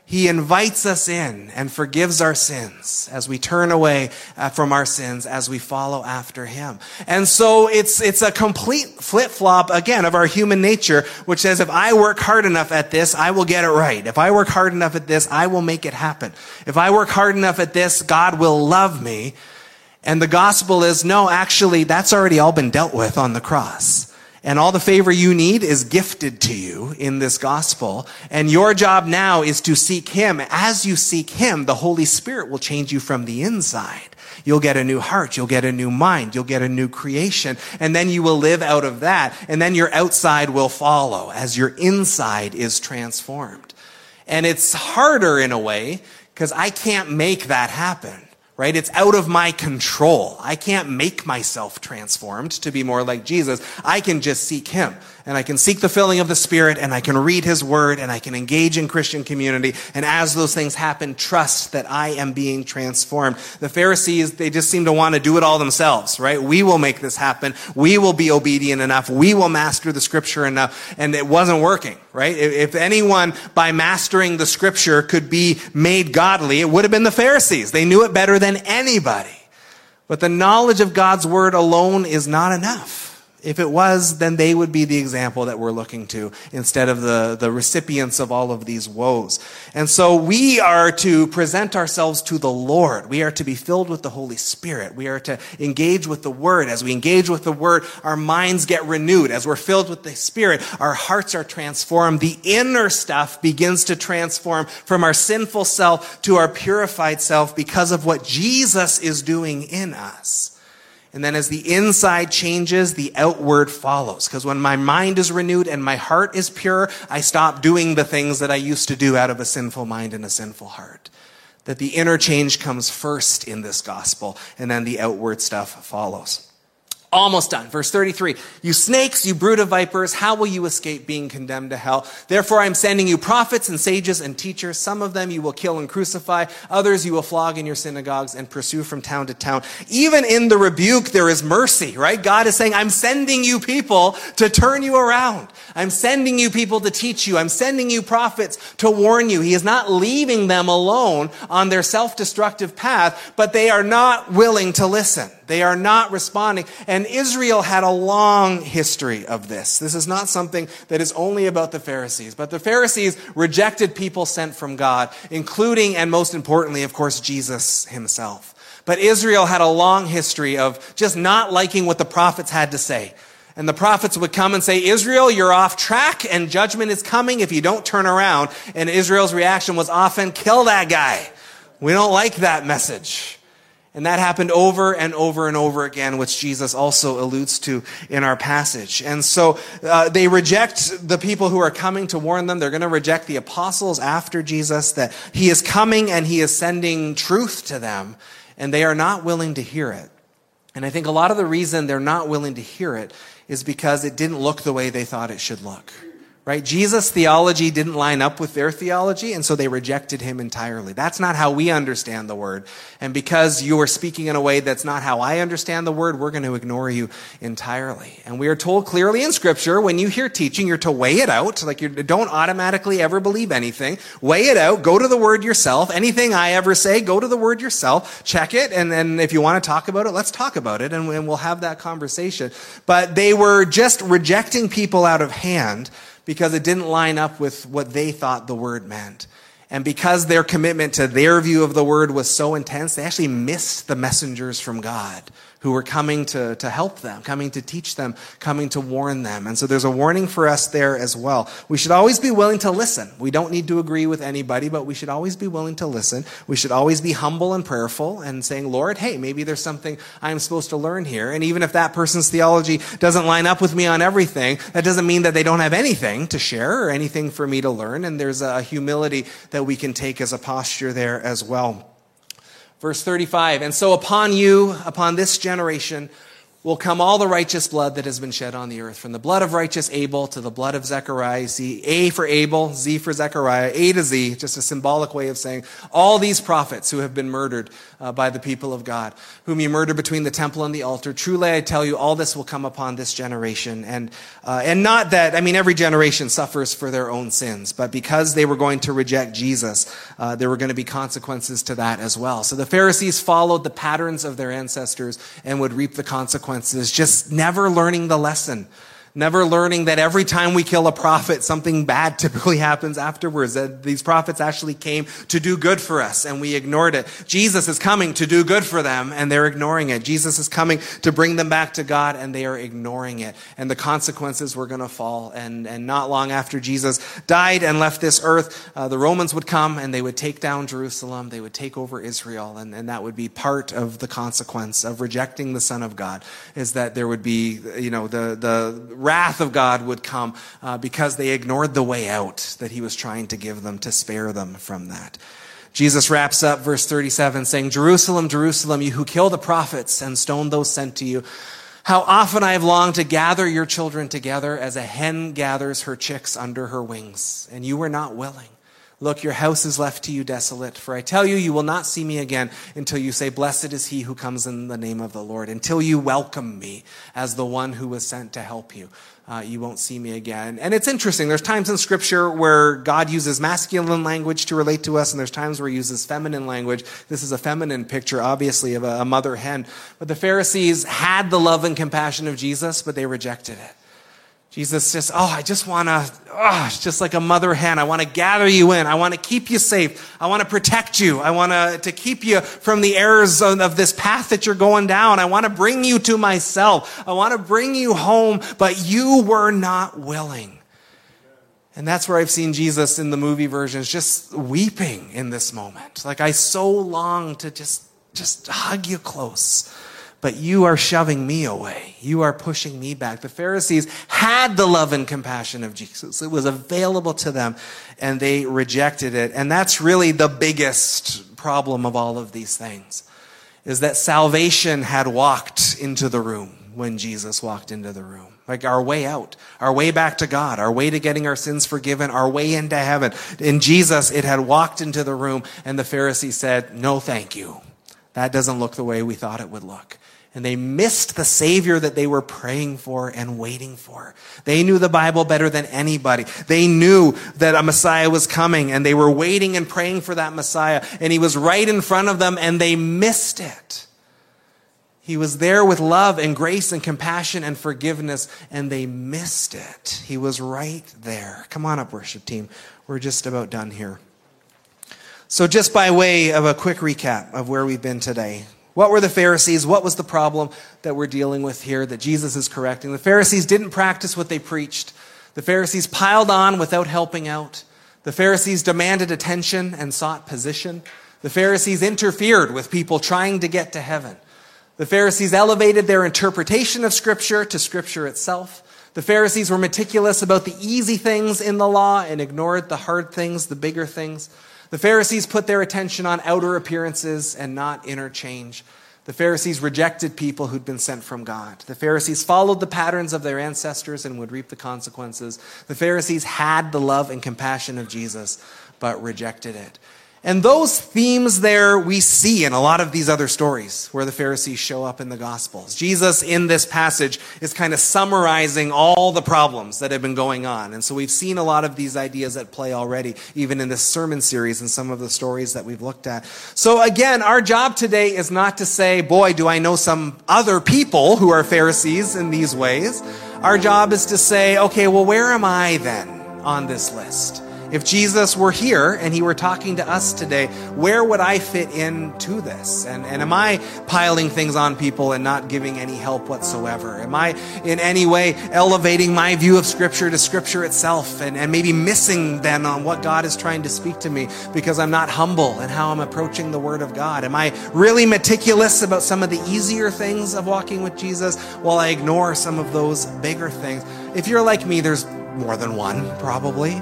He invites us in and forgives our sins as we turn away uh, from our sins as we follow after Him. And so it's, it's a complete flip flop again of our human nature, which says if I work hard enough at this, I will get it right. If I work hard enough at this, I will make it happen. If I work hard enough at this, God will love me. And the gospel is no, actually, that's already all been dealt with on the cross. And all the favor you need is gifted to you in this gospel. And your job now is to seek Him. As you seek Him, the Holy Spirit will change you from the inside. You'll get a new heart. You'll get a new mind. You'll get a new creation. And then you will live out of that. And then your outside will follow as your inside is transformed. And it's harder in a way because I can't make that happen right? It's out of my control. I can't make myself transformed to be more like Jesus. I can just seek Him and I can seek the filling of the Spirit and I can read His Word and I can engage in Christian community. And as those things happen, trust that I am being transformed. The Pharisees, they just seem to want to do it all themselves, right? We will make this happen. We will be obedient enough. We will master the Scripture enough. And it wasn't working, right? If anyone by mastering the Scripture could be made godly, it would have been the Pharisees. They knew it better than anybody. But the knowledge of God's Word alone is not enough. If it was, then they would be the example that we're looking to instead of the, the recipients of all of these woes. And so we are to present ourselves to the Lord. We are to be filled with the Holy Spirit. We are to engage with the Word. As we engage with the Word, our minds get renewed. As we're filled with the Spirit, our hearts are transformed. The inner stuff begins to transform from our sinful self to our purified self because of what Jesus is doing in us. And then as the inside changes, the outward follows. Because when my mind is renewed and my heart is pure, I stop doing the things that I used to do out of a sinful mind and a sinful heart. That the inner change comes first in this gospel, and then the outward stuff follows. Almost done. Verse 33. You snakes, you brood of vipers, how will you escape being condemned to hell? Therefore I'm sending you prophets and sages and teachers. Some of them you will kill and crucify. Others you will flog in your synagogues and pursue from town to town. Even in the rebuke, there is mercy, right? God is saying, I'm sending you people to turn you around. I'm sending you people to teach you. I'm sending you prophets to warn you. He is not leaving them alone on their self-destructive path, but they are not willing to listen. They are not responding. And Israel had a long history of this. This is not something that is only about the Pharisees, but the Pharisees rejected people sent from God, including and most importantly, of course, Jesus himself. But Israel had a long history of just not liking what the prophets had to say. And the prophets would come and say, Israel, you're off track and judgment is coming if you don't turn around. And Israel's reaction was often, kill that guy. We don't like that message. And that happened over and over and over again, which Jesus also alludes to in our passage. And so uh, they reject the people who are coming to warn them. They're going to reject the apostles after Jesus, that he is coming and he is sending truth to them, and they are not willing to hear it. And I think a lot of the reason they're not willing to hear it is because it didn't look the way they thought it should look right? Jesus' theology didn't line up with their theology, and so they rejected him entirely. That's not how we understand the word. And because you are speaking in a way that's not how I understand the word, we're going to ignore you entirely. And we are told clearly in scripture, when you hear teaching, you're to weigh it out. Like you don't automatically ever believe anything. Weigh it out. Go to the word yourself. Anything I ever say, go to the word yourself. Check it. And then if you want to talk about it, let's talk about it and we'll have that conversation. But they were just rejecting people out of hand because it didn't line up with what they thought the word meant. And because their commitment to their view of the word was so intense, they actually missed the messengers from God who were coming to, to help them, coming to teach them, coming to warn them. And so there's a warning for us there as well. We should always be willing to listen. We don't need to agree with anybody, but we should always be willing to listen. We should always be humble and prayerful and saying, Lord, hey, maybe there's something I'm supposed to learn here. And even if that person's theology doesn't line up with me on everything, that doesn't mean that they don't have anything to share or anything for me to learn. And there's a humility that we can take as a posture there as well. Verse 35, and so upon you, upon this generation, will come all the righteous blood that has been shed on the earth, from the blood of righteous Abel to the blood of Zechariah. See, A for Abel, Z for Zechariah, A to Z, just a symbolic way of saying all these prophets who have been murdered uh, by the people of God, whom you murder between the temple and the altar. Truly, I tell you, all this will come upon this generation. And, uh, and not that, I mean, every generation suffers for their own sins, but because they were going to reject Jesus, uh, there were going to be consequences to that as well. So the Pharisees followed the patterns of their ancestors and would reap the consequences consequences, just never learning the lesson never learning that every time we kill a prophet, something bad typically happens afterwards. That these prophets actually came to do good for us and we ignored it. Jesus is coming to do good for them and they're ignoring it. Jesus is coming to bring them back to God and they are ignoring it. And the consequences were going to fall. And, and not long after Jesus died and left this earth, uh, the Romans would come and they would take down Jerusalem. They would take over Israel. And, and that would be part of the consequence of rejecting the Son of God is that there would be, you know, the, the wrath of God would come uh, because they ignored the way out that he was trying to give them to spare them from that. Jesus wraps up verse 37 saying, Jerusalem, Jerusalem, you who kill the prophets and stone those sent to you. How often I have longed to gather your children together as a hen gathers her chicks under her wings, and you were not willing. Look, your house is left to you desolate. For I tell you, you will not see me again until you say, Blessed is he who comes in the name of the Lord. Until you welcome me as the one who was sent to help you, uh, you won't see me again. And it's interesting. There's times in scripture where God uses masculine language to relate to us, and there's times where he uses feminine language. This is a feminine picture, obviously, of a, a mother hen. But the Pharisees had the love and compassion of Jesus, but they rejected it. Jesus just, oh, I just want to, oh, it's just like a mother hen. I want to gather you in. I want to keep you safe. I want to protect you. I want to, keep you from the errors of, of this path that you're going down. I want to bring you to myself. I want to bring you home, but you were not willing. And that's where I've seen Jesus in the movie versions just weeping in this moment. Like I so long to just, just hug you close but you are shoving me away. You are pushing me back. The Pharisees had the love and compassion of Jesus. It was available to them and they rejected it. And that's really the biggest problem of all of these things is that salvation had walked into the room when Jesus walked into the room. Like our way out, our way back to God, our way to getting our sins forgiven, our way into heaven. In Jesus, it had walked into the room and the Pharisees said, no, thank you. That doesn't look the way we thought it would look and they missed the Savior that they were praying for and waiting for. They knew the Bible better than anybody. They knew that a Messiah was coming and they were waiting and praying for that Messiah and he was right in front of them and they missed it. He was there with love and grace and compassion and forgiveness and they missed it. He was right there. Come on up, worship team. We're just about done here. So, just by way of a quick recap of where we've been today, what were the Pharisees? What was the problem that we're dealing with here that Jesus is correcting? The Pharisees didn't practice what they preached. The Pharisees piled on without helping out. The Pharisees demanded attention and sought position. The Pharisees interfered with people trying to get to heaven. The Pharisees elevated their interpretation of Scripture to Scripture itself. The Pharisees were meticulous about the easy things in the law and ignored the hard things, the bigger things. The Pharisees put their attention on outer appearances and not inner change. The Pharisees rejected people who'd been sent from God. The Pharisees followed the patterns of their ancestors and would reap the consequences. The Pharisees had the love and compassion of Jesus, but rejected it. And those themes there we see in a lot of these other stories where the Pharisees show up in the Gospels. Jesus in this passage is kind of summarizing all the problems that have been going on. And so we've seen a lot of these ideas at play already, even in this sermon series and some of the stories that we've looked at. So again, our job today is not to say, boy, do I know some other people who are Pharisees in these ways. Our job is to say, okay, well, where am I then on this list? If Jesus were here and he were talking to us today, where would I fit into this? And, and am I piling things on people and not giving any help whatsoever? Am I in any way elevating my view of Scripture to Scripture itself and, and maybe missing then on what God is trying to speak to me because I'm not humble in how I'm approaching the Word of God? Am I really meticulous about some of the easier things of walking with Jesus while I ignore some of those bigger things? If you're like me, there's more than one, probably.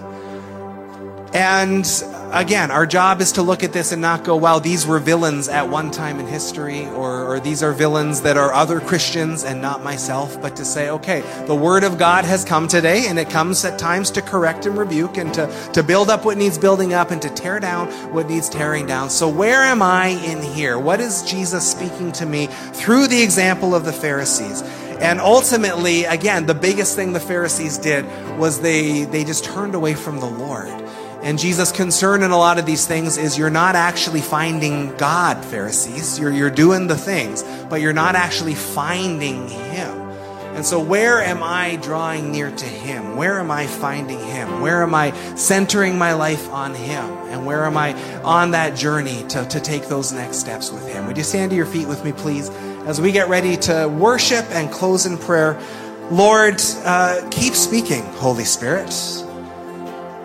And again, our job is to look at this and not go, wow, these were villains at one time in history, or, or, these are villains that are other Christians and not myself, but to say, okay, the Word of God has come today, and it comes at times to correct and rebuke and to, to build up what needs building up and to tear down what needs tearing down. So, where am I in here? What is Jesus speaking to me through the example of the Pharisees? And ultimately, again, the biggest thing the Pharisees did was they, they just turned away from the Lord. And Jesus' concern in a lot of these things is you're not actually finding God, Pharisees. You're, you're doing the things, but you're not actually finding Him. And so, where am I drawing near to Him? Where am I finding Him? Where am I centering my life on Him? And where am I on that journey to, to take those next steps with Him? Would you stand to your feet with me, please, as we get ready to worship and close in prayer? Lord, uh, keep speaking, Holy Spirit.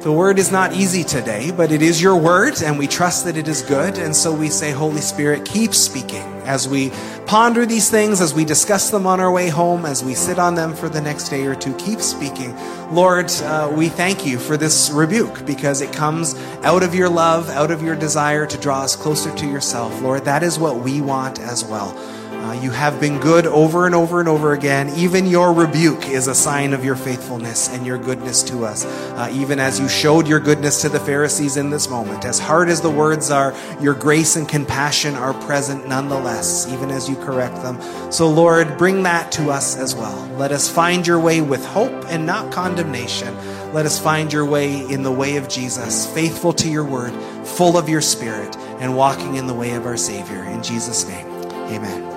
The word is not easy today, but it is your word, and we trust that it is good. And so we say, Holy Spirit, keep speaking as we ponder these things, as we discuss them on our way home, as we sit on them for the next day or two. Keep speaking. Lord, uh, we thank you for this rebuke because it comes out of your love, out of your desire to draw us closer to yourself. Lord, that is what we want as well. Uh, you have been good over and over and over again. Even your rebuke is a sign of your faithfulness and your goodness to us. Uh, even as you showed your goodness to the Pharisees in this moment. As hard as the words are, your grace and compassion are present nonetheless, even as you correct them. So, Lord, bring that to us as well. Let us find your way with hope and not condemnation. Let us find your way in the way of Jesus, faithful to your word, full of your spirit, and walking in the way of our Savior. In Jesus' name, amen.